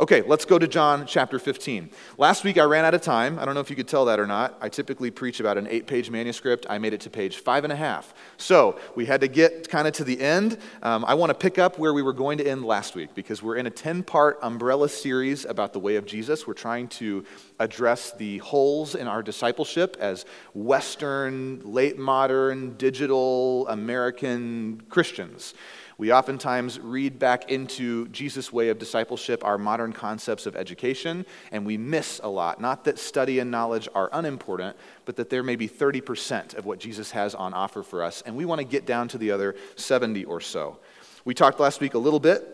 Okay, let's go to John chapter 15. Last week I ran out of time. I don't know if you could tell that or not. I typically preach about an eight page manuscript. I made it to page five and a half. So we had to get kind of to the end. Um, I want to pick up where we were going to end last week because we're in a 10 part umbrella series about the way of Jesus. We're trying to address the holes in our discipleship as Western, late modern, digital American Christians. We oftentimes read back into Jesus' way of discipleship our modern concepts of education, and we miss a lot. Not that study and knowledge are unimportant, but that there may be 30% of what Jesus has on offer for us, and we want to get down to the other 70 or so. We talked last week a little bit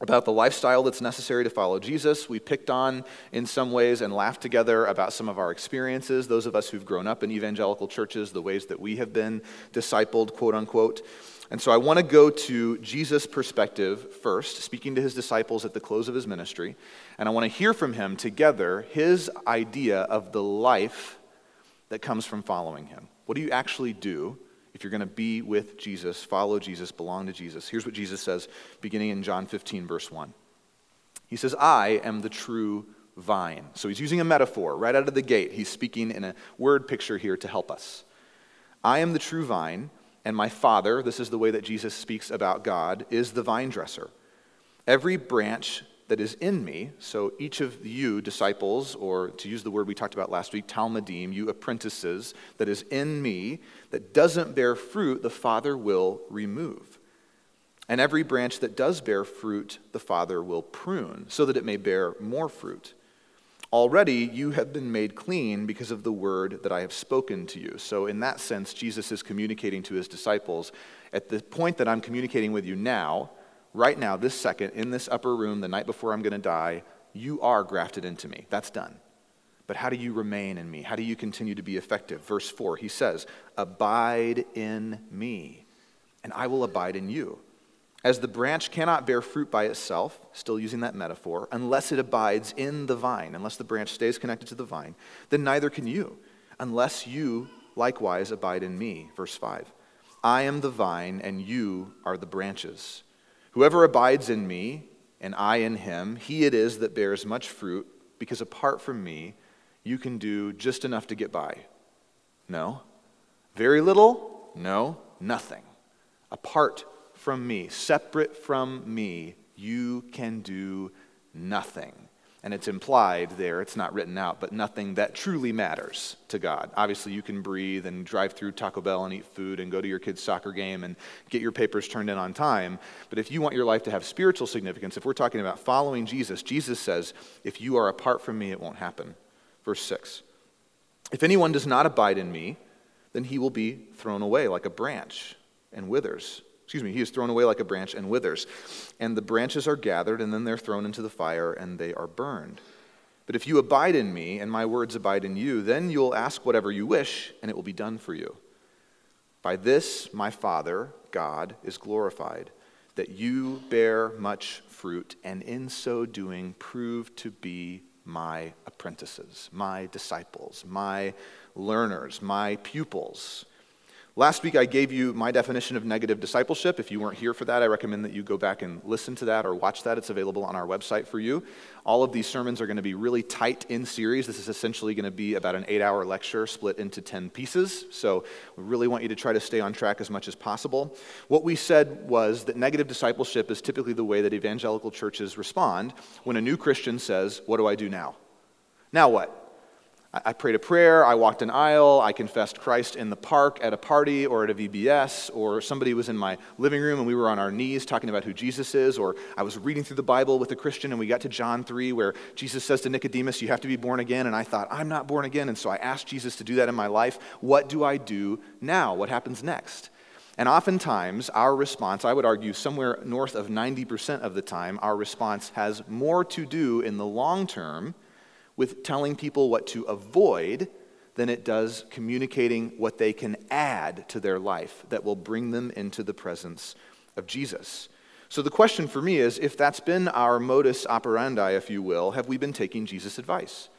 about the lifestyle that's necessary to follow Jesus. We picked on, in some ways, and laughed together about some of our experiences, those of us who've grown up in evangelical churches, the ways that we have been discipled, quote unquote. And so I want to go to Jesus' perspective first, speaking to his disciples at the close of his ministry. And I want to hear from him together his idea of the life that comes from following him. What do you actually do if you're going to be with Jesus, follow Jesus, belong to Jesus? Here's what Jesus says, beginning in John 15, verse 1. He says, I am the true vine. So he's using a metaphor right out of the gate. He's speaking in a word picture here to help us. I am the true vine and my Father, this is the way that Jesus speaks about God, is the vine dresser. Every branch that is in me, so each of you disciples, or to use the word we talked about last week, talmidim, you apprentices, that is in me, that doesn't bear fruit, the Father will remove. And every branch that does bear fruit, the Father will prune, so that it may bear more fruit. Already you have been made clean because of the word that I have spoken to you. So, in that sense, Jesus is communicating to his disciples at the point that I'm communicating with you now, right now, this second, in this upper room, the night before I'm going to die, you are grafted into me. That's done. But how do you remain in me? How do you continue to be effective? Verse 4, he says, Abide in me, and I will abide in you. As the branch cannot bear fruit by itself, still using that metaphor, unless it abides in the vine, unless the branch stays connected to the vine, then neither can you, unless you likewise abide in me. Verse 5 I am the vine, and you are the branches. Whoever abides in me, and I in him, he it is that bears much fruit, because apart from me, you can do just enough to get by. No. Very little? No. Nothing. Apart from me, separate from me, you can do nothing. And it's implied there, it's not written out, but nothing that truly matters to God. Obviously, you can breathe and drive through Taco Bell and eat food and go to your kid's soccer game and get your papers turned in on time. But if you want your life to have spiritual significance, if we're talking about following Jesus, Jesus says, if you are apart from me, it won't happen. Verse 6 If anyone does not abide in me, then he will be thrown away like a branch and withers excuse me, he is thrown away like a branch and withers. And the branches are gathered, and then they're thrown into the fire, and they are burned. But if you abide in me, and my words abide in you, then you'll ask whatever you wish, and it will be done for you. By this, my Father, God, is glorified, that you bear much fruit, and in so doing, prove to be my apprentices, my disciples, my learners, my pupils. Last week, I gave you my definition of negative discipleship. If you weren't here for that, I recommend that you go back and listen to that or watch that. It's available on our website for you. All of these sermons are going to be really tight in series. This is essentially going to be about an eight hour lecture split into 10 pieces. So we really want you to try to stay on track as much as possible. What we said was that negative discipleship is typically the way that evangelical churches respond when a new Christian says, What do I do now? Now what? I prayed a prayer, I walked an aisle, I confessed Christ in the park at a party or at a VBS, or somebody was in my living room and we were on our knees talking about who Jesus is, or I was reading through the Bible with a Christian and we got to John 3 where Jesus says to Nicodemus, You have to be born again. And I thought, I'm not born again. And so I asked Jesus to do that in my life. What do I do now? What happens next? And oftentimes, our response, I would argue somewhere north of 90% of the time, our response has more to do in the long term with telling people what to avoid than it does communicating what they can add to their life that will bring them into the presence of Jesus. So the question for me is if that's been our modus operandi, if you will, have we been taking Jesus' advice?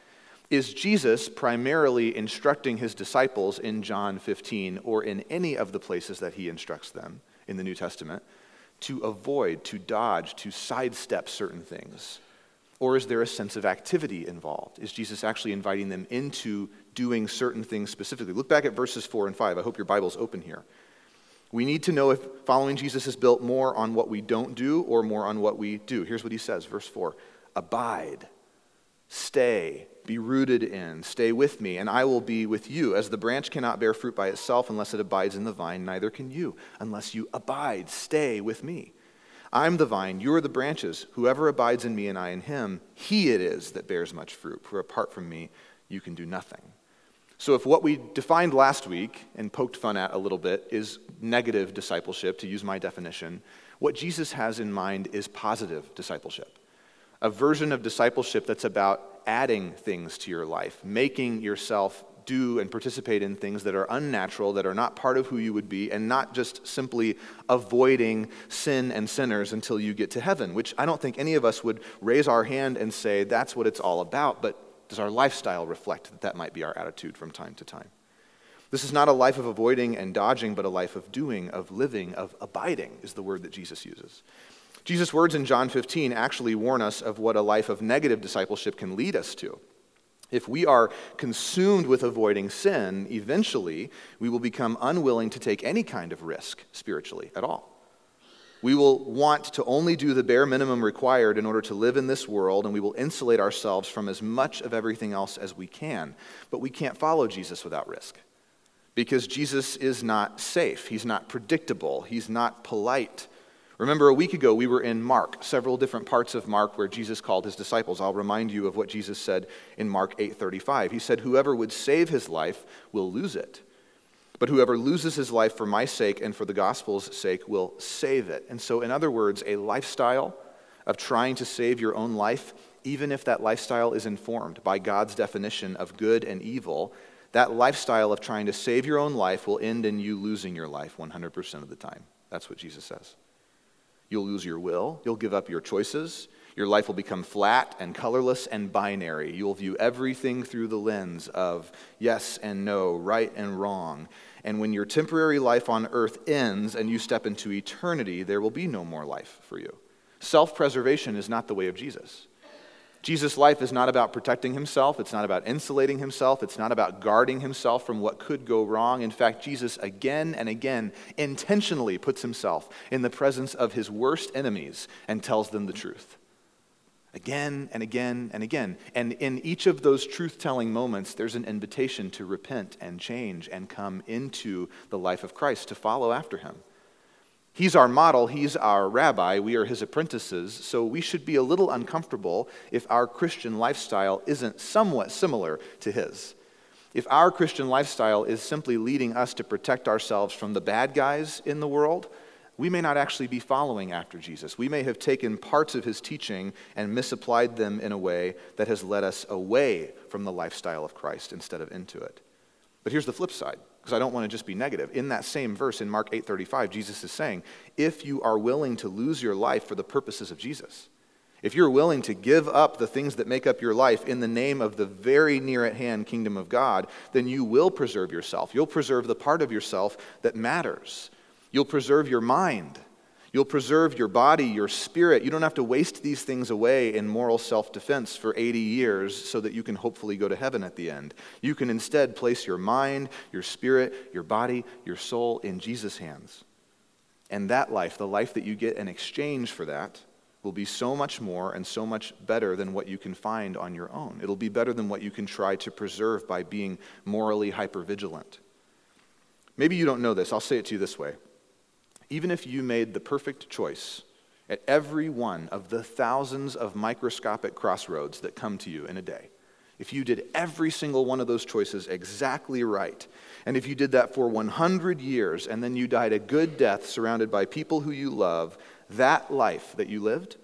Is Jesus primarily instructing his disciples in John 15 or in any of the places that he instructs them in the New Testament to avoid, to dodge, to sidestep certain things? Or is there a sense of activity involved? Is Jesus actually inviting them into doing certain things specifically? Look back at verses 4 and 5. I hope your Bible's open here. We need to know if following Jesus is built more on what we don't do or more on what we do. Here's what he says, verse 4 Abide, stay, be rooted in, stay with me, and I will be with you. As the branch cannot bear fruit by itself unless it abides in the vine, neither can you unless you abide, stay with me. I'm the vine, you are the branches. Whoever abides in me and I in him, he it is that bears much fruit. For apart from me, you can do nothing. So, if what we defined last week and poked fun at a little bit is negative discipleship, to use my definition, what Jesus has in mind is positive discipleship. A version of discipleship that's about adding things to your life, making yourself do and participate in things that are unnatural, that are not part of who you would be, and not just simply avoiding sin and sinners until you get to heaven, which I don't think any of us would raise our hand and say that's what it's all about, but does our lifestyle reflect that that might be our attitude from time to time? This is not a life of avoiding and dodging, but a life of doing, of living, of abiding, is the word that Jesus uses. Jesus' words in John 15 actually warn us of what a life of negative discipleship can lead us to. If we are consumed with avoiding sin, eventually we will become unwilling to take any kind of risk spiritually at all. We will want to only do the bare minimum required in order to live in this world, and we will insulate ourselves from as much of everything else as we can. But we can't follow Jesus without risk because Jesus is not safe. He's not predictable. He's not polite. Remember, a week ago we were in Mark, several different parts of Mark where Jesus called his disciples. I'll remind you of what Jesus said in Mark 8:35. He said, "Whoever would save his life will lose it, but whoever loses his life for my sake and for the gospel's sake will save it." And so, in other words, a lifestyle of trying to save your own life, even if that lifestyle is informed by God's definition of good and evil, that lifestyle of trying to save your own life will end in you losing your life 100% of the time. That's what Jesus says. You'll lose your will. You'll give up your choices. Your life will become flat and colorless and binary. You'll view everything through the lens of yes and no, right and wrong. And when your temporary life on earth ends and you step into eternity, there will be no more life for you. Self preservation is not the way of Jesus. Jesus' life is not about protecting himself. It's not about insulating himself. It's not about guarding himself from what could go wrong. In fact, Jesus again and again intentionally puts himself in the presence of his worst enemies and tells them the truth. Again and again and again. And in each of those truth telling moments, there's an invitation to repent and change and come into the life of Christ, to follow after him. He's our model, he's our rabbi, we are his apprentices, so we should be a little uncomfortable if our Christian lifestyle isn't somewhat similar to his. If our Christian lifestyle is simply leading us to protect ourselves from the bad guys in the world, we may not actually be following after Jesus. We may have taken parts of his teaching and misapplied them in a way that has led us away from the lifestyle of Christ instead of into it. But here's the flip side because I don't want to just be negative. In that same verse in Mark 8:35, Jesus is saying, "If you are willing to lose your life for the purposes of Jesus, if you're willing to give up the things that make up your life in the name of the very near at hand kingdom of God, then you will preserve yourself. You'll preserve the part of yourself that matters. You'll preserve your mind. You'll preserve your body, your spirit. You don't have to waste these things away in moral self defense for 80 years so that you can hopefully go to heaven at the end. You can instead place your mind, your spirit, your body, your soul in Jesus' hands. And that life, the life that you get in exchange for that, will be so much more and so much better than what you can find on your own. It'll be better than what you can try to preserve by being morally hypervigilant. Maybe you don't know this. I'll say it to you this way even if you made the perfect choice at every one of the thousands of microscopic crossroads that come to you in a day, if you did every single one of those choices exactly right, and if you did that for 100 years and then you died a good death surrounded by people who you love, that life that you lived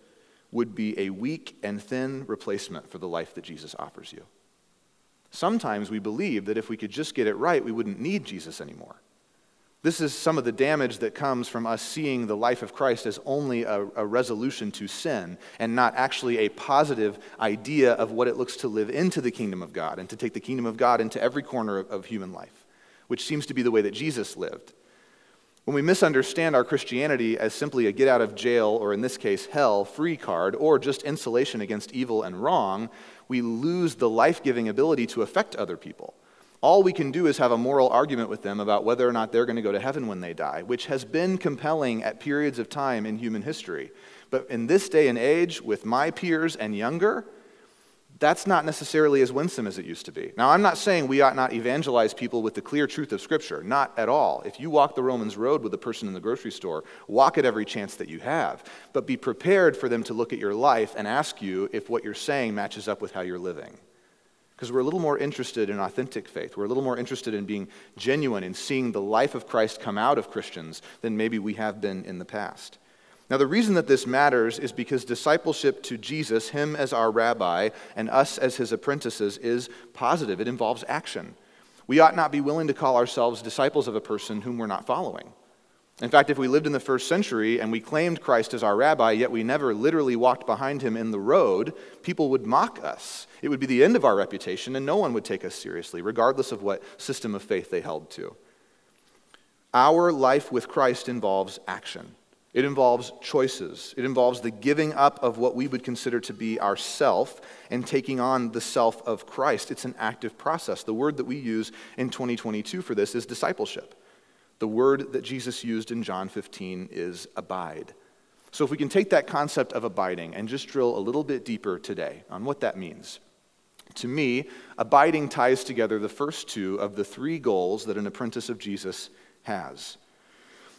would be a weak and thin replacement for the life that Jesus offers you. Sometimes we believe that if we could just get it right, we wouldn't need Jesus anymore. This is some of the damage that comes from us seeing the life of Christ as only a, a, resolution to sin and not actually a positive idea of what it looks to live into the kingdom of God and to take the kingdom of God into every corner of, of human life, which seems to be the way that Jesus lived. When we misunderstand our Christianity as simply a get out of jail, or in this case, hell, free card, or just insulation against evil and wrong, we lose the life giving ability to affect other people. All we can do is have a moral argument with them about whether or not they're going to go to heaven when they die, which has been compelling at periods of time in human history. But in this day and age, with my peers and younger, that's not necessarily as winsome as it used to be. Now, I'm not saying we ought not evangelize people with the clear truth of Scripture, not at all. If you walk the Romans road with a person in the grocery store, walk at every chance that you have, but be prepared for them to look at your life and ask you if what you're saying matches up with how you're living. Because we're a little more interested in authentic faith. We're a little more interested in being genuine, in seeing the life of Christ come out of Christians than maybe we have been in the past. Now, the reason that this matters is because discipleship to Jesus, Him as our rabbi, and us as His apprentices, is positive. It involves action. We ought not be willing to call ourselves disciples of a person whom we're not following. In fact, if we lived in the first century and we claimed Christ as our rabbi, yet we never literally walked behind him in the road, people would mock us. It would be the end of our reputation, and no one would take us seriously, regardless of what system of faith they held to. Our life with Christ involves action. It involves choices. It involves the giving up of what we would consider to be our self and taking on the self of Christ. It's an active process. The word that we use in 2022 for this is discipleship. The word that Jesus used in John 15 is abide. So, if we can take that concept of abiding and just drill a little bit deeper today on what that means. To me, abiding ties together the first two of the three goals that an apprentice of Jesus has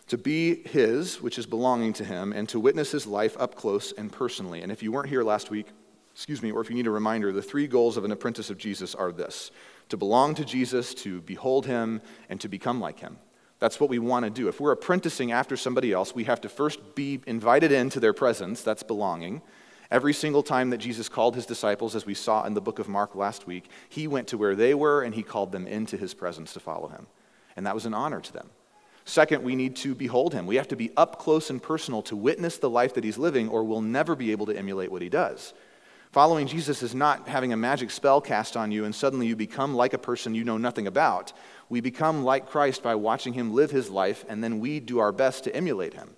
to be his, which is belonging to him, and to witness his life up close and personally. And if you weren't here last week, excuse me, or if you need a reminder, the three goals of an apprentice of Jesus are this to belong to Jesus, to behold him, and to become like him. That's what we want to do. If we're apprenticing after somebody else, we have to first be invited into their presence. That's belonging. Every single time that Jesus called his disciples, as we saw in the book of Mark last week, he went to where they were and he called them into his presence to follow him. And that was an honor to them. Second, we need to behold him. We have to be up close and personal to witness the life that he's living, or we'll never be able to emulate what he does. Following Jesus is not having a magic spell cast on you and suddenly you become like a person you know nothing about. We become like Christ by watching him live his life, and then we do our best to emulate him.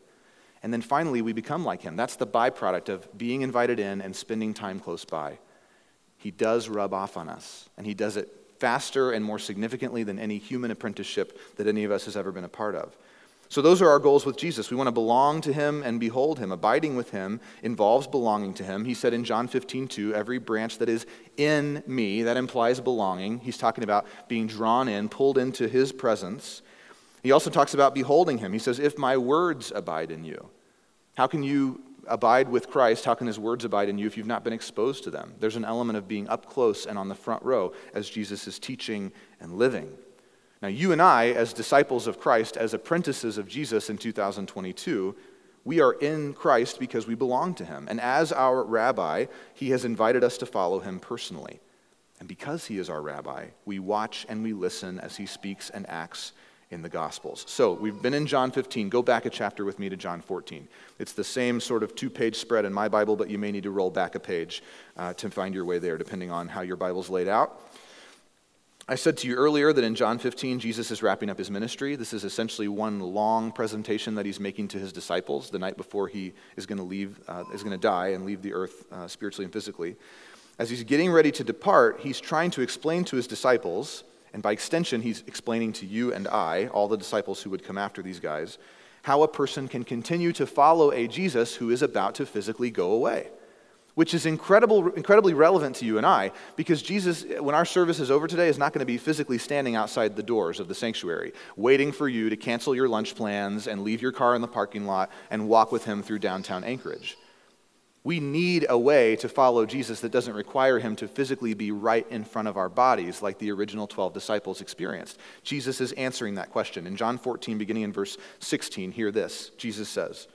And then finally, we become like him. That's the byproduct of being invited in and spending time close by. He does rub off on us, and he does it faster and more significantly than any human apprenticeship that any of us has ever been a part of. So, those are our goals with Jesus. We want to belong to him and behold him. Abiding with him involves belonging to him. He said in John 15, 2, every branch that is in me, that implies belonging. He's talking about being drawn in, pulled into his presence. He also talks about beholding him. He says, If my words abide in you, how can you abide with Christ, how can his words abide in you if you've not been exposed to them? There's an element of being up close and on the front row as Jesus is teaching and living. Now, you and I, as disciples of Christ, as apprentices of Jesus in 2022, we are in Christ because we belong to him. And as our rabbi, he has invited us to follow him personally. And because he is our rabbi, we watch and we listen as he speaks and acts in the Gospels. So we've been in John 15. Go back a chapter with me to John 14. It's the same sort of two page spread in my Bible, but you may need to roll back a page uh, to find your way there, depending on how your Bible's laid out. I said to you earlier that in John 15, Jesus is wrapping up his ministry. This is essentially one long presentation that he's making to his disciples the night before he is going to leave, uh, is going to die and leave the earth uh, spiritually and physically. As he's getting ready to depart, he's trying to explain to his disciples and by extension, he's explaining to you and I, all the disciples who would come after these guys, how a person can continue to follow a Jesus who is about to physically go away. Which is incredible, incredibly relevant to you and I, because Jesus, when our service is over today, is not going to be physically standing outside the doors of the sanctuary, waiting for you to cancel your lunch plans and leave your car in the parking lot and walk with him through downtown Anchorage. We need a way to follow Jesus that doesn't require him to physically be right in front of our bodies like the original 12 disciples experienced. Jesus is answering that question. In John 14, beginning in verse 16, hear this Jesus says,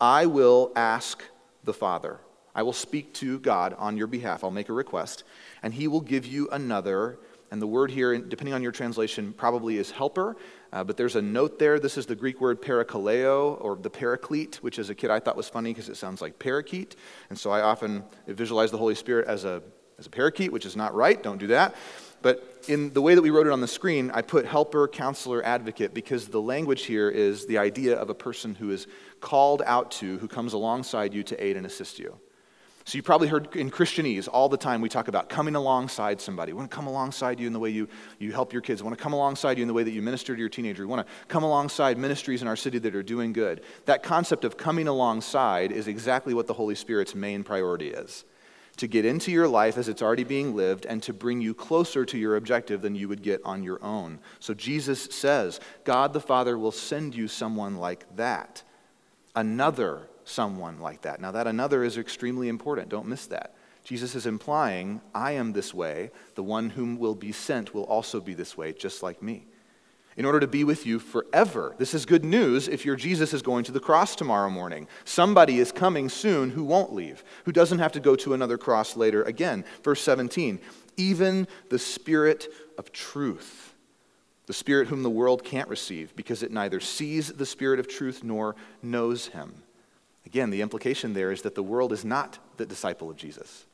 I will ask the Father. I will speak to God on your behalf. I'll make a request, and he will give you another. And the word here, depending on your translation, probably is helper. Uh, but there's a note there. This is the Greek word parakaleo, or the paraclete, which as a kid I thought was funny because it sounds like parakeet. And so I often visualize the Holy Spirit as a as a parakeet, which is not right. Don't do that. But in the way that we wrote it on the screen, I put helper, counselor, advocate because the language here is the idea of a person who is called out to, who comes alongside you to aid and assist you. So you probably heard in Christianese all the time we talk about coming alongside somebody. We want to come alongside you in the way you, you help your kids. We want to come alongside you in the way that you minister to your teenager. We want to come alongside ministries in our city that are doing good. That concept of coming alongside is exactly what the Holy Spirit's main priority is to get into your life as it's already being lived and to bring you closer to your objective than you would get on your own. So Jesus says, God the Father will send you someone like that, another someone like that. Now, that another is extremely important. Don't miss that. Jesus is implying, I am this way. The one whom will be sent will also be this way, just like me in order to be with you forever. This is good news if your Jesus is going to the cross tomorrow morning. Somebody is coming soon who won't leave, who doesn't have to go to another cross later again. Verse 17, even the Spirit of truth, the Spirit whom the world can't receive because it neither sees the Spirit of truth nor knows him. Again, the implication there is that the world is not the disciple of Jesus.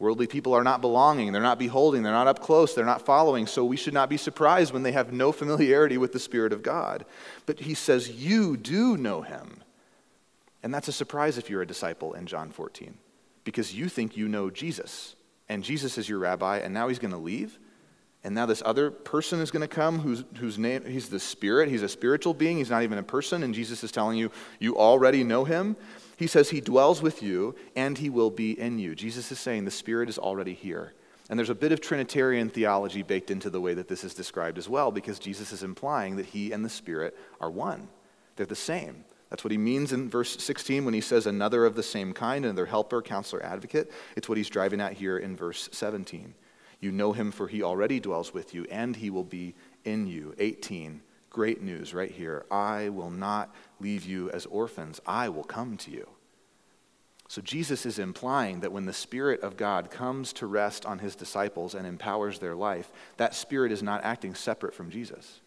Worldly people are not belonging, they're not beholding, they're not up close, they're not following, so we should not be surprised when they have no familiarity with the Spirit of God. But he says, You do know him. And that's a surprise if you're a disciple in John 14, because you think you know Jesus, and Jesus is your rabbi, and now he's going to leave. And now this other person is going to come whose, whose name, he's the Spirit. He's a spiritual being. He's not even a person. And Jesus is telling you, you already know him. He says he dwells with you and he will be in you. Jesus is saying the Spirit is already here. And there's a bit of Trinitarian theology baked into the way that this is described as well, because Jesus is implying that he and the Spirit are one. They're the same. That's what he means in verse 16 when he says another of the same kind, another helper, counselor, advocate. It's what he's driving at here in verse 17. You know him, for he already dwells with you, and he will be in you. 18. Great news right here. I will not leave you as orphans, I will come to you. So Jesus is implying that when the Spirit of God comes to rest on his disciples and empowers their life, that Spirit is not acting separate from Jesus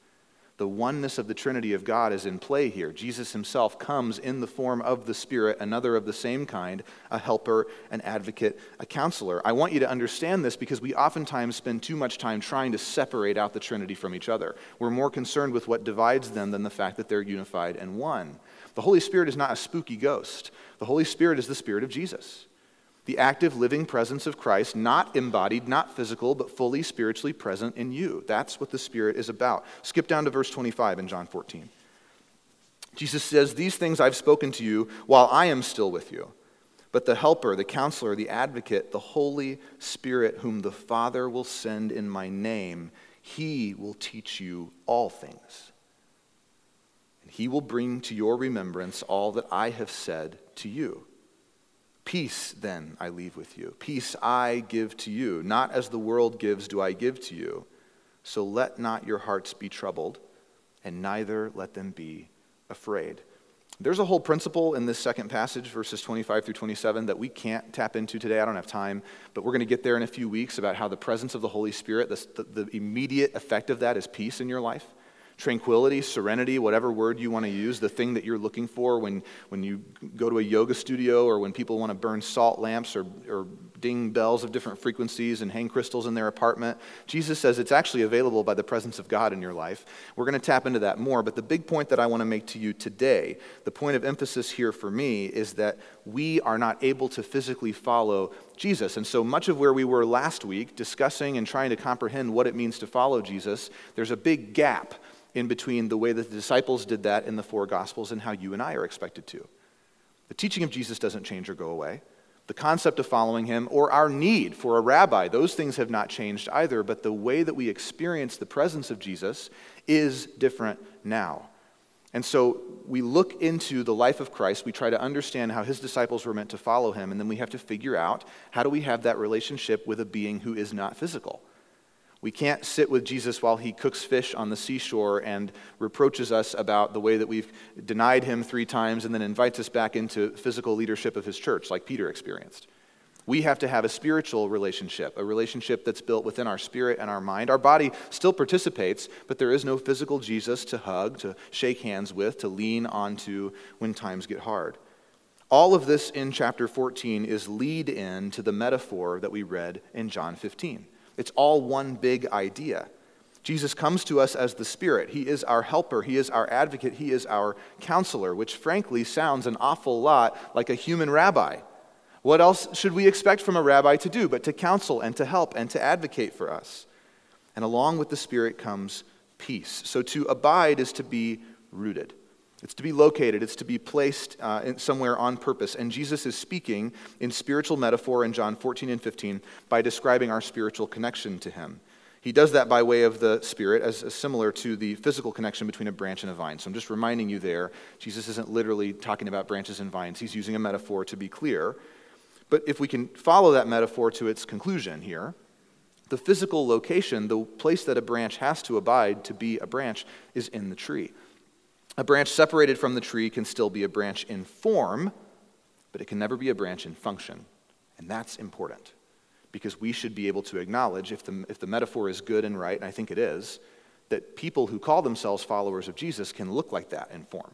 the oneness of the Trinity of God is in play here. Jesus himself comes in the form of the Spirit, another of the same kind, a helper, an advocate, a counselor. I want you to understand this because we oftentimes spend too much time trying to separate out the Trinity from each other. We're more concerned with what divides them than the fact that they're unified and one. The Holy Spirit is not a spooky ghost, the Holy Spirit is the Spirit of Jesus the active living presence of Christ, not embodied, not physical, but fully spiritually present in you. That's what the Spirit is about. Skip down to verse 25 in John 14. Jesus says, These things I've spoken to you while I am still with you. But the Helper, the Counselor, the Advocate, the Holy Spirit, whom the Father will send in my name, he will teach you all things. And he will bring to your remembrance all that I have said to you. Peace, then, I leave with you. Peace I give to you. Not as the world gives, do I give to you. So let not your hearts be troubled, and neither let them be afraid. There's a whole principle in this second passage, verses 25 through 27, that we can't tap into today. I don't have time, but we're going to get there in a few weeks about how the presence of the Holy Spirit, the, the, immediate effect of that is peace in your life tranquility, serenity, whatever word you want to use, the thing that you're looking for when, when you go to a yoga studio or when people want to burn salt lamps or, or ding bells of different frequencies and hang crystals in their apartment. Jesus says it's actually available by the presence of God in your life. We're going to tap into that more, but the big point that I want to make to you today, the point of emphasis here for me, is that we are not able to physically follow Jesus. And so much of where we were last week, discussing and trying to comprehend what it means to follow Jesus, there's a big gap in between the way that the disciples did that in the four Gospels and how you and I are expected to. The teaching of Jesus doesn't change or go away. The concept of following him or our need for a rabbi, those things have not changed either, but the way that we experience the presence of Jesus is different now. And so we look into the life of Christ, we try to understand how his disciples were meant to follow him, and then we have to figure out how do we have that relationship with a being who is not physical. We can't sit with Jesus while he cooks fish on the seashore and reproaches us about the way that we've denied him three times and then invites us back into physical leadership of his church, like Peter experienced. We have to have a spiritual relationship, a relationship that's built within our spirit and our mind. Our body still participates, but there is no physical Jesus to hug, to shake hands with, to lean onto when times get hard. All of this in chapter 14 is lead in to the metaphor that we read in John 15. It's all one big idea. Jesus comes to us as the Spirit. He is our helper. He is our advocate. He is our counselor, which frankly sounds an awful lot like a human rabbi. What else should we expect from a rabbi to do but to counsel and to help and to advocate for us? And along with the Spirit comes peace. So to abide is to be rooted. It's to be located, it's to be placed uh, somewhere on purpose. And Jesus is speaking in spiritual metaphor in John 14 and 15 by describing our spiritual connection to Him. He does that by way of the Spirit, as, as, similar to the physical connection between a branch and a vine. So I'm just reminding you there, Jesus isn't literally talking about branches and vines. He's using a metaphor to be clear. But if we can follow that metaphor to its conclusion here, the physical location, the place that a branch has to abide to be a branch, is in the tree. A branch separated from the tree can still be a branch in form, but it can never be a branch in function. And that's important because we should be able to acknowledge, if the, if the metaphor is good and right, and I think it is, that people who call themselves followers of Jesus can look like that in form.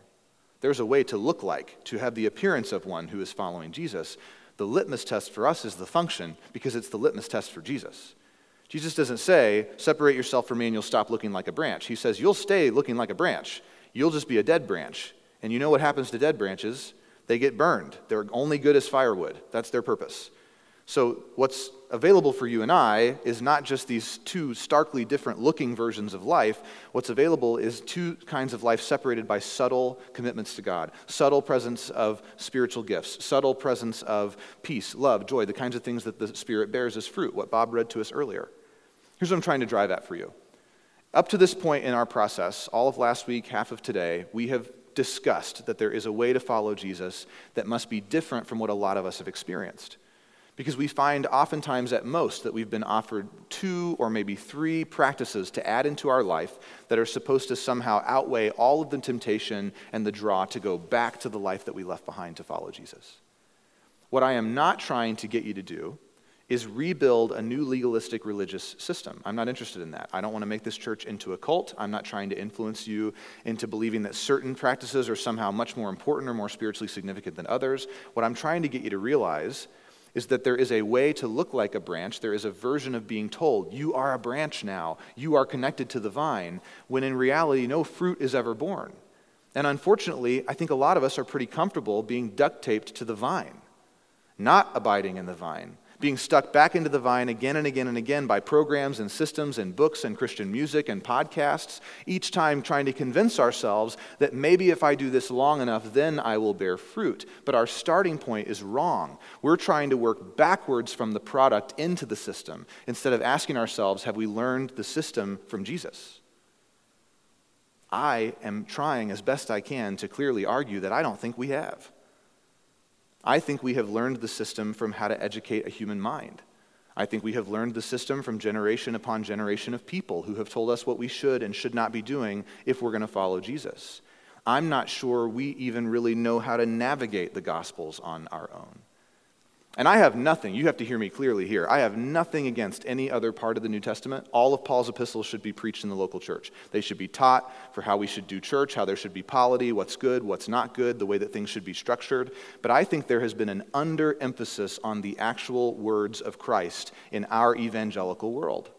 There's a way to look like, to have the appearance of one who is following Jesus. The litmus test for us is the function because it's the litmus test for Jesus. Jesus doesn't say, separate yourself from me and you'll stop looking like a branch. He says, you'll stay looking like a branch. You'll just be a dead branch. And you know what happens to dead branches? They get burned. They're only good as firewood. That's their purpose. So, what's available for you and I is not just these two starkly different looking versions of life. What's available is two kinds of life separated by subtle commitments to God, subtle presence of spiritual gifts, subtle presence of peace, love, joy, the kinds of things that the Spirit bears as fruit, what Bob read to us earlier. Here's what I'm trying to drive at for you. Up to this point in our process, all of last week, half of today, we have discussed that there is a way to follow Jesus that must be different from what a lot of us have experienced. Because we find oftentimes at most that we've been offered two or maybe three practices to add into our life that are supposed to somehow outweigh all of the temptation and the draw to go back to the life that we left behind to follow Jesus. What I am not trying to get you to do is rebuild a new legalistic religious system. I'm not interested in that. I don't want to make this church into a cult. I'm not trying to influence you into believing that certain practices are somehow much more important or more spiritually significant than others. What I'm trying to get you to realize is that there is a way to look like a branch. There is a version of being told, you are a branch now, you are connected to the vine, when in reality, no fruit is ever born. And unfortunately, I think a lot of us are pretty comfortable being duct taped to the vine, not abiding in the vine being stuck back into the vine again and again and again by programs and systems and books and Christian music and podcasts, each time trying to convince ourselves that maybe if I do this long enough, then I will bear fruit. But our starting point is wrong. We're trying to work backwards from the product into the system instead of asking ourselves, have we learned the system from Jesus? I am trying as best I can to clearly argue that I don't think we have. I think we have learned the system from how to educate a human mind. I think we have learned the system from generation upon generation of people who have told us what we should and should not be doing if we're going to follow Jesus. I'm not sure we even really know how to navigate the Gospels on our own. And I have nothing, you have to hear me clearly here. I have nothing against any other part of the New Testament. All of Paul's epistles should be preached in the local church. They should be taught for how we should do church, how there should be polity, what's good, what's not good, the way that things should be structured. But I think there has been an underemphasis on the actual words of Christ in our evangelical world.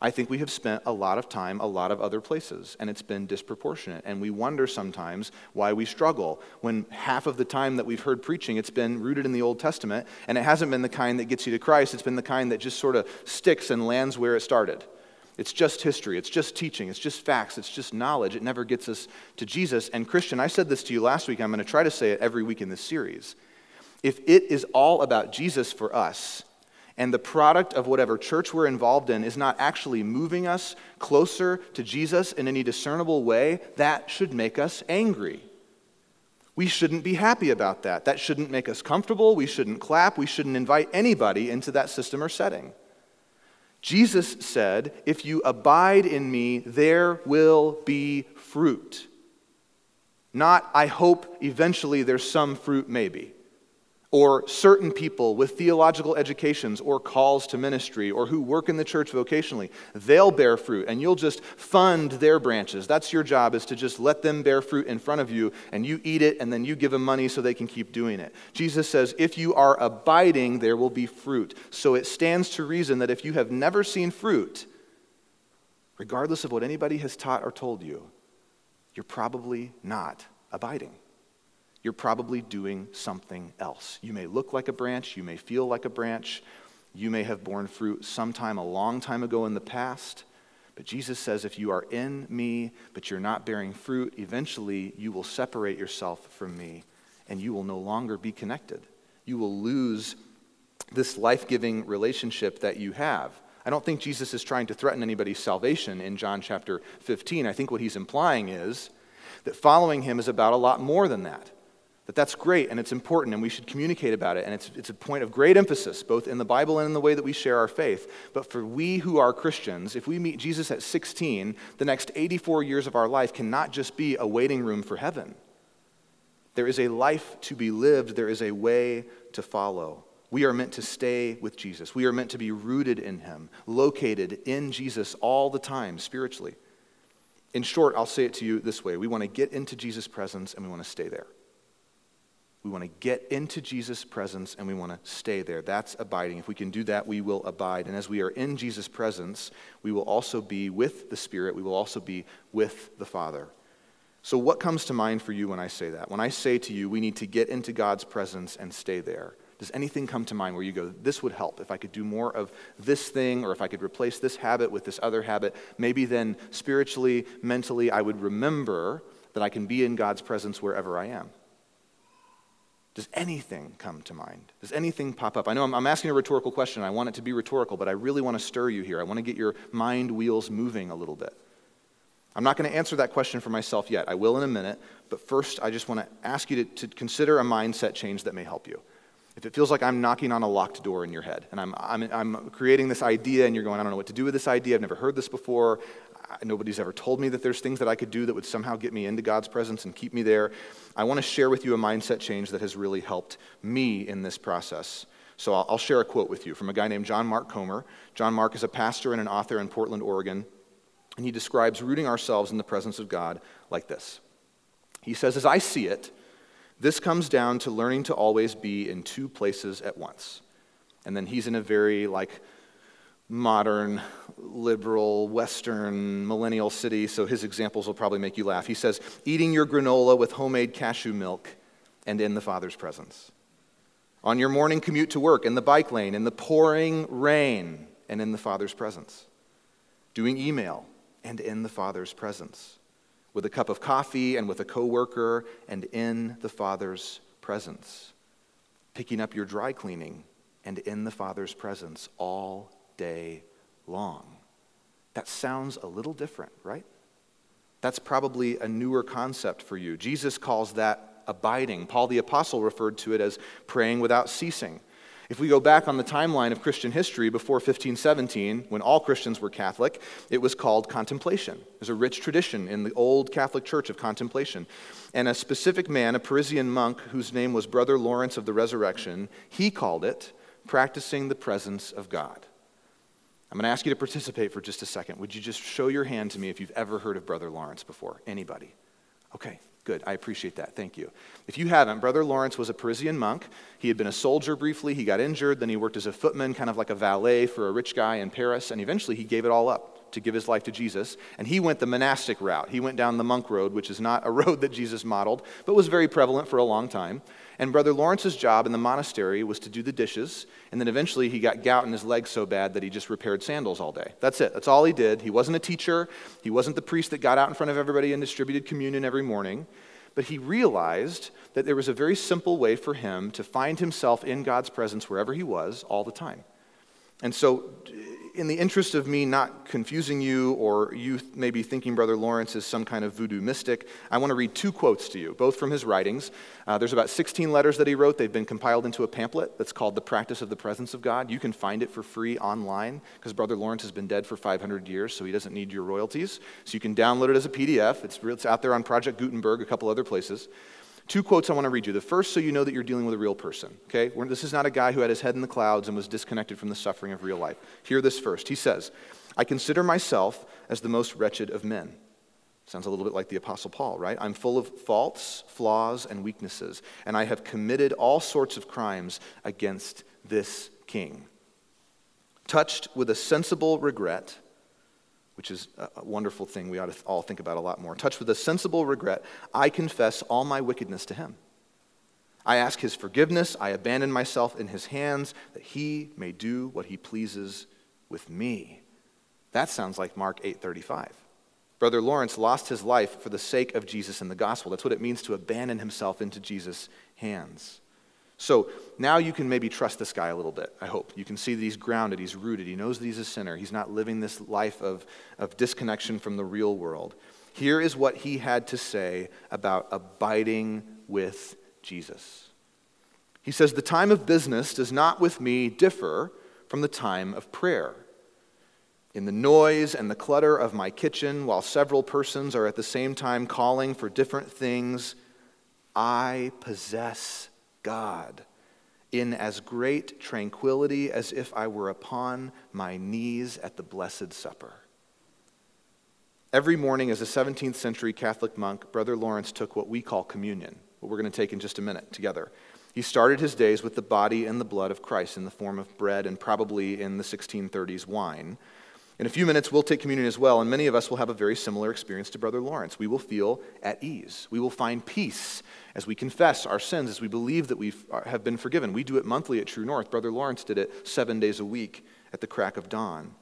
I think we have spent a lot of time a lot of other places, and it's been disproportionate. And we wonder sometimes why we struggle when half of the time that we've heard preaching, it's been rooted in the Old Testament, and it hasn't been the kind that gets you to Christ. It's been the kind that just sort of sticks and lands where it started. It's just history, it's just teaching, it's just facts, it's just knowledge. It never gets us to Jesus. And Christian, I said this to you last week, I'm going to try to say it every week in this series. If it is all about Jesus for us, and the product of whatever church we're involved in is not actually moving us closer to Jesus in any discernible way, that should make us angry. We shouldn't be happy about that. That shouldn't make us comfortable. We shouldn't clap. We shouldn't invite anybody into that system or setting. Jesus said, If you abide in me, there will be fruit. Not, I hope eventually there's some fruit, maybe. Or certain people with theological educations or calls to ministry or who work in the church vocationally they'll bear fruit and you'll just fund their branches. That's your job is to just let them bear fruit in front of you and you eat it and then you give them money so they can keep doing it. Jesus says if you are abiding there will be fruit. So it stands to reason that if you have never seen fruit regardless of what anybody has taught or told you you're probably not abiding you're probably doing something else. You may look like a branch, you may feel like a branch, you may have borne fruit sometime a long time ago in the past. But Jesus says if you are in me, but you're not bearing fruit, eventually you will separate yourself from me and you will no longer be connected. You will lose this life giving relationship that you have. I don't think Jesus is trying to threaten anybody's salvation in John chapter 15. I think what he's implying is that following him is about a lot more than that that that's great and it's important and we should communicate about it. And it's, it's a point of great emphasis both in the bible and in the way that we share our faith. But for we who are christians if we meet jesus at 16 the next 84 years of our life cannot just be a waiting room for heaven. There is a life to be lived. There is a way to follow. We are meant to stay with jesus. We are meant to be rooted in him located in jesus all the time spiritually. In short i'll say it to you this way. We want to get into jesus presence and we want to stay there we want to get into Jesus' presence and we want to stay there. That's abiding. If we can do that, we will abide. And as we are in Jesus' presence, we will also be with the Spirit. We will also be with the Father. So, what comes to mind for you when I say that? When I say to you, we need to get into God's presence and stay there, does anything come to mind where you go, this would help if I could do more of this thing, or if I could replace this habit with this other habit? Maybe then spiritually, mentally, I would remember that I can be in God's presence wherever I am. Does anything come to mind? Does anything pop up? I know I'm, I'm, asking a rhetorical question. I want it to be rhetorical, but I really want to stir you here. I want to get your mind wheels moving a little bit. I'm not going to answer that question for myself yet. I will in a minute, but first, I just want to ask you to, to consider a mindset change that may help you. If it feels like I'm knocking on a locked door in your head and I'm, I'm, I'm creating this idea and you're going, I don't know what to do with this idea, I've never heard this before, nobody's ever told me that there's things that I could do that would somehow get me into God's presence and keep me there. I want to share with you a mindset change that has really helped me in this process. So I'll, I'll share a quote with you from a guy named John Mark Comer. John Mark is a pastor and an author in Portland, Oregon, and he describes rooting ourselves in the presence of God like this. He says, As I see it, this comes down to learning to always be in two places at once. And then he's in a very like modern, liberal, Western, millennial city, so his examples will probably make you laugh. He says, eating your granola with homemade cashew milk and in the Father's presence. On your morning commute to work, in the bike lane, in the pouring rain, and in the Father's presence. Doing email and in the Father's presence. With a cup of coffee and with a coworker and in the Father's presence. Picking up your dry cleaning and in the Father's presence all day long. That sounds a little different, right? That's probably a newer concept for you. Jesus calls that abiding. Paul the Apostle referred to it as praying without ceasing. If we go back on the timeline of Christian history before 1517, when all Christians were Catholic, it was called contemplation. There's a rich tradition in the old Catholic Church of contemplation. And a specific man, a Parisian monk whose name was Brother Lawrence of the Resurrection, he called it practicing the presence of God. I'm going to ask you to participate for just a second. Would you just show your hand to me if you've ever heard of Brother Lawrence before? Anybody? Okay, good. I appreciate that. Thank you. If you haven't, Brother Lawrence was a Parisian monk. He had been a soldier briefly. He got injured. Then he worked as a footman, kind of like a valet for a rich guy in Paris. And eventually he gave it all up to give his life to Jesus. And he went the monastic route. He went down the monk road, which is not a road that Jesus modeled, but was very prevalent for a long time. And Brother Lawrence's job in the monastery was to do the dishes. And then eventually he got gout in his leg so bad that he just repaired sandals all day. That's it. That's all he did. He wasn't a teacher. He wasn't the priest that got out in front of everybody and distributed communion every morning. But he realized that there was a very simple way for him to find himself in God's presence wherever he was all the time. And so in the interest of me not confusing you or you maybe thinking Brother Lawrence is some kind of voodoo mystic, I want to read two quotes to you, both from his writings. Uh, there's about 16 letters that he wrote. They've been compiled into a pamphlet that's called The Practice of the Presence of God. You can find it for free online because Brother Lawrence has been dead for 500 years, so he doesn't need your royalties. So you can download it as a PDF. It's, it's out there on Project Gutenberg, a couple other places. Two quotes I want to read you. The first, so you know that you're dealing with a real person, okay? This is not a guy who had his head in the clouds and was disconnected from the suffering of real life. Hear this first. He says, I consider myself as the most wretched of men. Sounds a little bit like the Apostle Paul, right? I'm full of faults, flaws, and weaknesses, and I have committed all sorts of crimes against this king. Touched with a sensible regret, which is a wonderful thing we ought to all think about a lot more. Touched with a sensible regret, I confess all my wickedness to him. I ask his forgiveness. I abandon myself in his hands that he may do what he pleases with me. That sounds like Mark 8:35. Brother Lawrence lost his life for the sake of Jesus and the gospel. That's what it means to abandon himself into Jesus' hands. So now you can maybe trust this guy a little bit, I hope. You can see that he's grounded, he's rooted, he knows that he's a sinner, he's not living this life of, of disconnection from the real world. Here is what he had to say about abiding with Jesus. He says, The time of business does not with me differ from the time of prayer. In the noise and the clutter of my kitchen, while several persons are at the same time calling for different things, I possess God in as great tranquility as if I were upon my knees at the Blessed Supper. Every morning, as a 17th century Catholic monk, Brother Lawrence took what we call communion, what we're going to take in just a minute together. He started his days with the body and the blood of Christ in the form of bread and probably in the 1630s wine. In a few minutes, we'll take communion as well, and many of us will have a very similar experience to Brother Lawrence. We will feel at ease. We will find peace as we confess our sins, as we believe that we have been forgiven. We do it monthly at True North. Brother Lawrence did it seven days a week at the crack of dawn.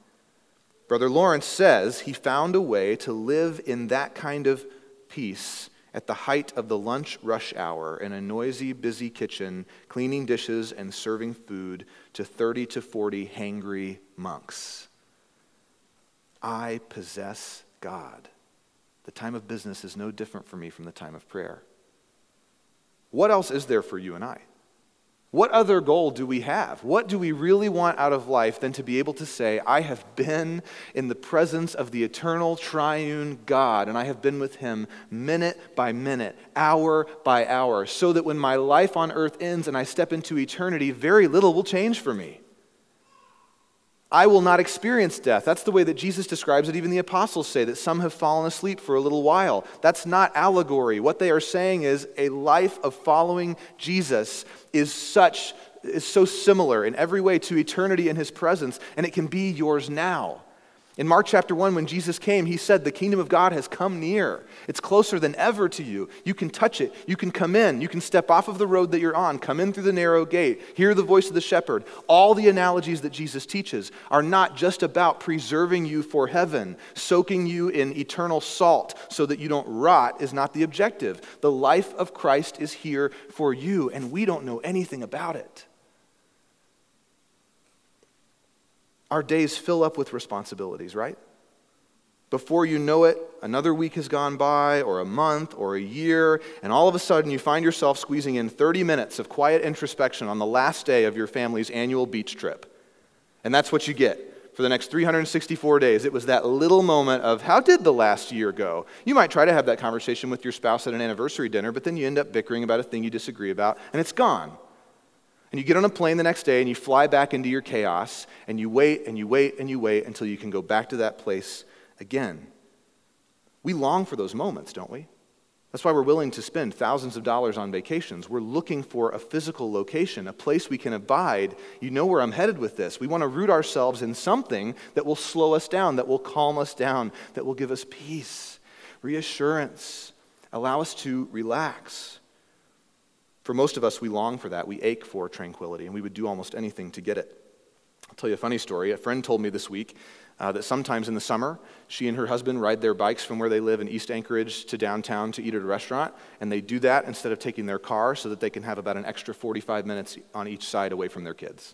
Brother Lawrence says he found a way to live in that kind of peace at the height of the lunch rush hour in a noisy, busy kitchen, cleaning dishes and serving food to 30 to 40 hangry monks. I possess God. The time of business is no different for me from the time of prayer. What else is there for you and I? What other goal do we have? What do we really want out of life than to be able to say, I have been in the presence of the eternal triune God, and I have been with him minute by minute, hour by hour, so that when my life on earth ends and I step into eternity, very little will change for me. I will not experience death. That's the way that Jesus describes it. Even the apostles say that some have fallen asleep for a little while. That's not allegory. What they are saying is a life of following Jesus is such is so similar in every way to eternity in his presence and it can be yours now. In Mark chapter 1, when Jesus came, he said, The kingdom of God has come near. It's closer than ever to you. You can touch it. You can come in. You can step off of the road that you're on, come in through the narrow gate, hear the voice of the shepherd. All the analogies that Jesus teaches are not just about preserving you for heaven, soaking you in eternal salt so that you don't rot, is not the objective. The life of Christ is here for you, and we don't know anything about it. Our days fill up with responsibilities, right? Before you know it, another week has gone by, or a month, or a year, and all of a sudden you find yourself squeezing in 30 minutes of quiet introspection on the last day of your family's annual beach trip. And that's what you get for the next 364 days. It was that little moment of, how did the last year go? You might try to have that conversation with your spouse at an anniversary dinner, but then you end up bickering about a thing you disagree about, and it's gone. And you get on a plane the next day and you fly back into your chaos and you wait and you wait and you wait until you can go back to that place again. We long for those moments, don't we? That's why we're willing to spend thousands of dollars on vacations. We're looking for a physical location, a place we can abide. You know where I'm headed with this. We want to root ourselves in something that will slow us down, that will calm us down, that will give us peace, reassurance, allow us to relax. For most of us, we long for that. We ache for tranquility, and we would do almost anything to get it. I'll tell you a funny story. A friend told me this week uh, that sometimes in the summer, she and her husband ride their bikes from where they live in East Anchorage to downtown to eat at a restaurant, and they do that instead of taking their car so that they can have about an extra 45 minutes on each side away from their kids.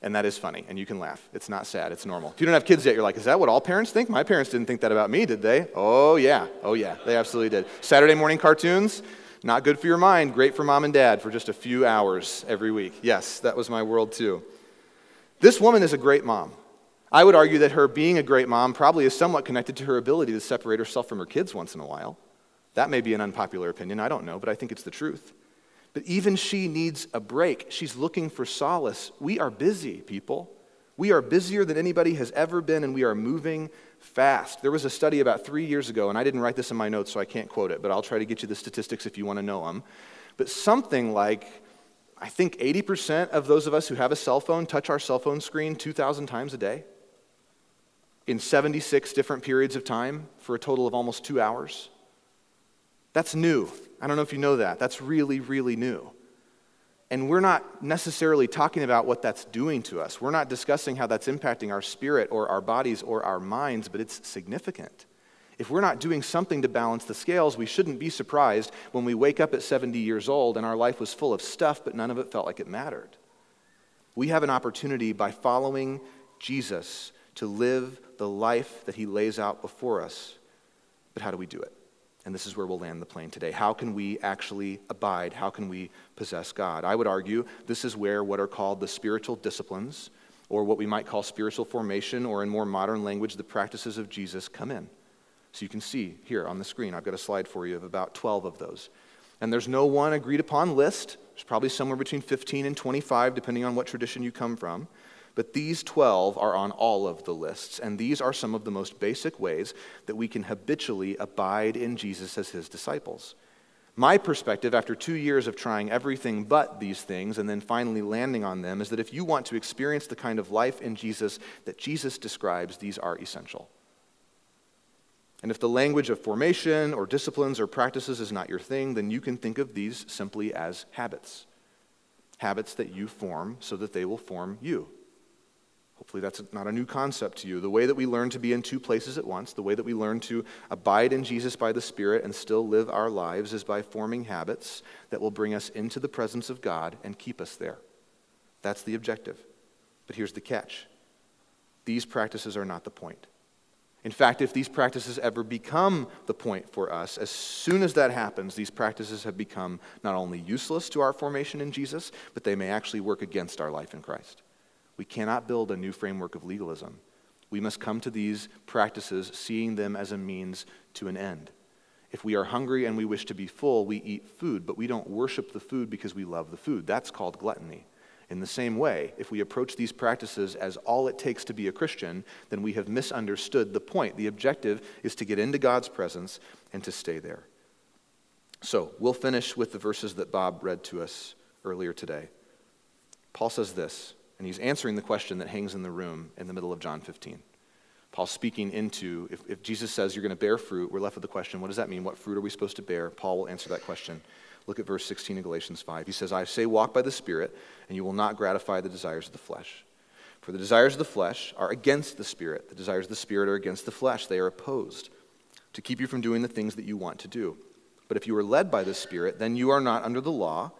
And that is funny, and you can laugh. It's not sad, it's normal. If you don't have kids yet, you're like, is that what all parents think? My parents didn't think that about me, did they? Oh, yeah. Oh, yeah. They absolutely did. Saturday morning cartoons, not good for your mind, great for mom and dad for just a few hours every week. Yes, that was my world too. This woman is a great mom. I would argue that her being a great mom probably is somewhat connected to her ability to separate herself from her kids once in a while. That may be an unpopular opinion, I don't know, but I think it's the truth. But even she needs a break. She's looking for solace. We are busy, people. We are busier than anybody has ever been, and we are moving fast. There was a study about three years ago, and I didn't write this in my notes, so I can't quote it, but I'll try to get you the statistics if you want to know them. But something like, I think 80% of those of us who have a cell phone touch our cell phone screen 2,000 times a day in 76 different periods of time for a total of almost two hours. That's new. I don't know if you know that. That's really, really new. And we're not necessarily talking about what that's doing to us. We're not discussing how that's impacting our spirit or our bodies or our minds, but it's significant. If we're not doing something to balance the scales, we shouldn't be surprised when we wake up at 70 years old and our life was full of stuff, but none of it felt like it mattered. We have an opportunity by following Jesus to live the life that he lays out before us. But how do we do it? And this is where we'll land the plane today. How can we actually abide? How can we possess God? I would argue this is where what are called the spiritual disciplines, or what we might call spiritual formation, or in more modern language, the practices of Jesus come in. So you can see here on the screen, I've got a slide for you of about 12 of those. And there's no one agreed upon list. There's probably somewhere between 15 and 25, depending on what tradition you come from. But these 12 are on all of the lists, and these are some of the most basic ways that we can habitually abide in Jesus as his disciples. My perspective, after two years of trying everything but these things and then finally landing on them, is that if you want to experience the kind of life in Jesus that Jesus describes, these are essential. And if the language of formation or disciplines or practices is not your thing, then you can think of these simply as habits. Habits that you form so that they will form you. Hopefully, that's not a new concept to you. The way that we learn to be in two places at once, the way that we learn to abide in Jesus by the Spirit and still live our lives, is by forming habits that will bring us into the presence of God and keep us there. That's the objective. But here's the catch these practices are not the point. In fact, if these practices ever become the point for us, as soon as that happens, these practices have become not only useless to our formation in Jesus, but they may actually work against our life in Christ. We cannot build a new framework of legalism. We must come to these practices seeing them as a means to an end. If we are hungry and we wish to be full, we eat food, but we don't worship the food because we love the food. That's called gluttony. In the same way, if we approach these practices as all it takes to be a Christian, then we have misunderstood the point. The objective is to get into God's presence and to stay there. So, we'll finish with the verses that Bob read to us earlier today. Paul says this and he's answering the question that hangs in the room in the middle of John 15. Paul's speaking into if, if Jesus says you're going to bear fruit, we're left with the question what does that mean? What fruit are we supposed to bear? Paul will answer that question. Look at verse 16 of Galatians 5. He says, I say, walk by the Spirit, and you will not gratify the desires of the flesh. For the desires of the flesh are against the Spirit, the desires of the Spirit are against the flesh. They are opposed to keep you from doing the things that you want to do. But if you are led by the Spirit, then you are not under the law.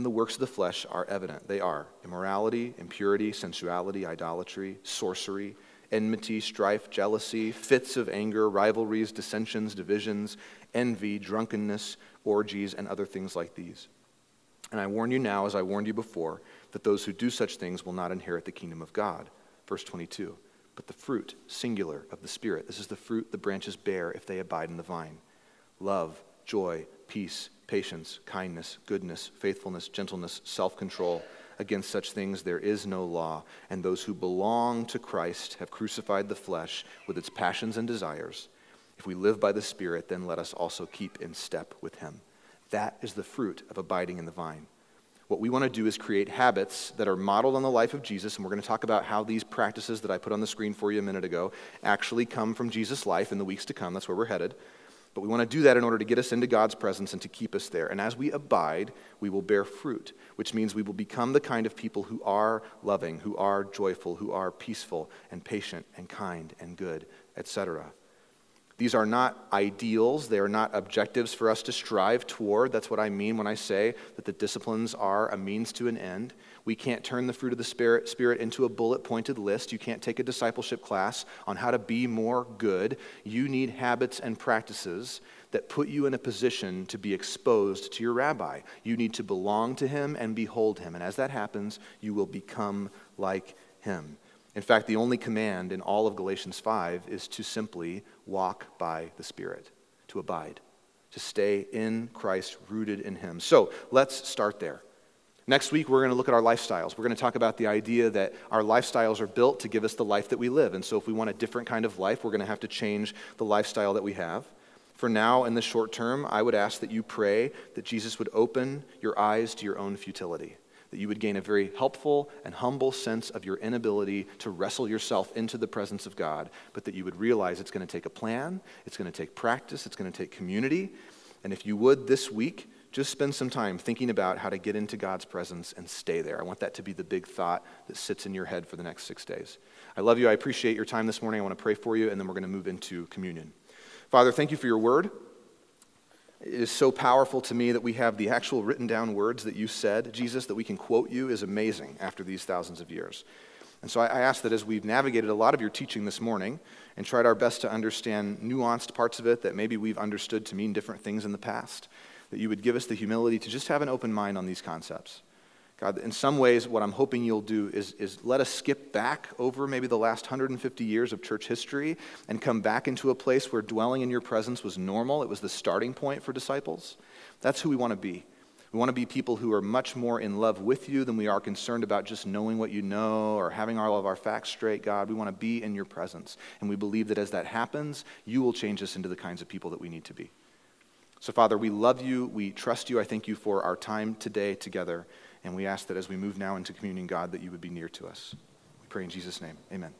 And the works of the flesh are evident. They are immorality, impurity, sensuality, idolatry, sorcery, enmity, strife, jealousy, fits of anger, rivalries, dissensions, divisions, envy, drunkenness, orgies, and other things like these. And I warn you now, as I warned you before, that those who do such things will not inherit the kingdom of God. Verse 22. But the fruit, singular, of the Spirit, this is the fruit the branches bear if they abide in the vine love, joy, peace patience, kindness, goodness, faithfulness, gentleness, self control. Against such things there is no law, and those who belong to Christ have crucified the flesh with its passions and desires. If we live by the Spirit, then let us also keep in step with Him. That is the fruit of abiding in the vine. What we want to do is create habits that are modeled on the life of Jesus, and we're going to talk about how these practices that I put on the screen for you a minute ago actually come from Jesus' life in the weeks to come. That's where we're headed. But we want to do that in order to get us into God's presence and to keep us there. And as we abide, we will bear fruit, which means we will become the kind of people who are loving, who are joyful, who are peaceful and patient and kind and good, etc. These are not ideals. They are not objectives for us to strive toward. That's what I mean when I say that the disciplines are a means to an end. We can't turn the fruit of the Spirit, Spirit into a bullet pointed list. You can't take a discipleship class on how to be more good. You need habits and practices that put you in a position to be exposed to your rabbi. You need to belong to him and behold him. And as that happens, you will become like him. In fact, the only command in all of Galatians 5 is to simply walk by the Spirit, to abide. to stay in Christ, rooted in Him. So let's start there. Next week, we're going to look at our lifestyles. We're going to talk about the idea that our lifestyles are built to give us the life that we live. And so, if we want a different kind of life, we're going to have to change the lifestyle that we have. For now, in the short term, I would ask that you pray that Jesus would open your eyes to your own futility, that you would gain a very helpful and humble sense of your inability to wrestle yourself into the presence of God, but that you would realize it's going to take a plan, it's going to take practice, it's going to take community. And if you would this week, just spend some time thinking about how to get into God's presence and stay there. I want that to be the big thought that sits in your head for the next six days. I love you. I appreciate your time this morning. I want to pray for you, and then we're going to move into communion. Father, thank you for your word. It is so powerful to me that we have the actual written down words that you said, Jesus, that we can quote you is amazing after these thousands of years. And so I ask that as we've navigated a lot of your teaching this morning and tried our best to understand nuanced parts of it that maybe we've understood to mean different things in the past, that you would give us the humility to just have an open mind on these concepts. God, in some ways, what I'm hoping you'll do is, is let us skip back over maybe the last 150 years of church history and come back into a place where dwelling in your presence was normal. It was the starting point for disciples. That's who we want to be. We want to be people who are much more in love with you than we are concerned about just knowing what you know or having all of our facts straight, God. We want to be in your presence. And we believe that as that happens, you will change us into the kinds of people that we need to be. So, Father, we love you. We trust you. I thank you for our time today together. And we ask that as we move now into communion, God, that you would be near to us. We pray in Jesus' name. Amen.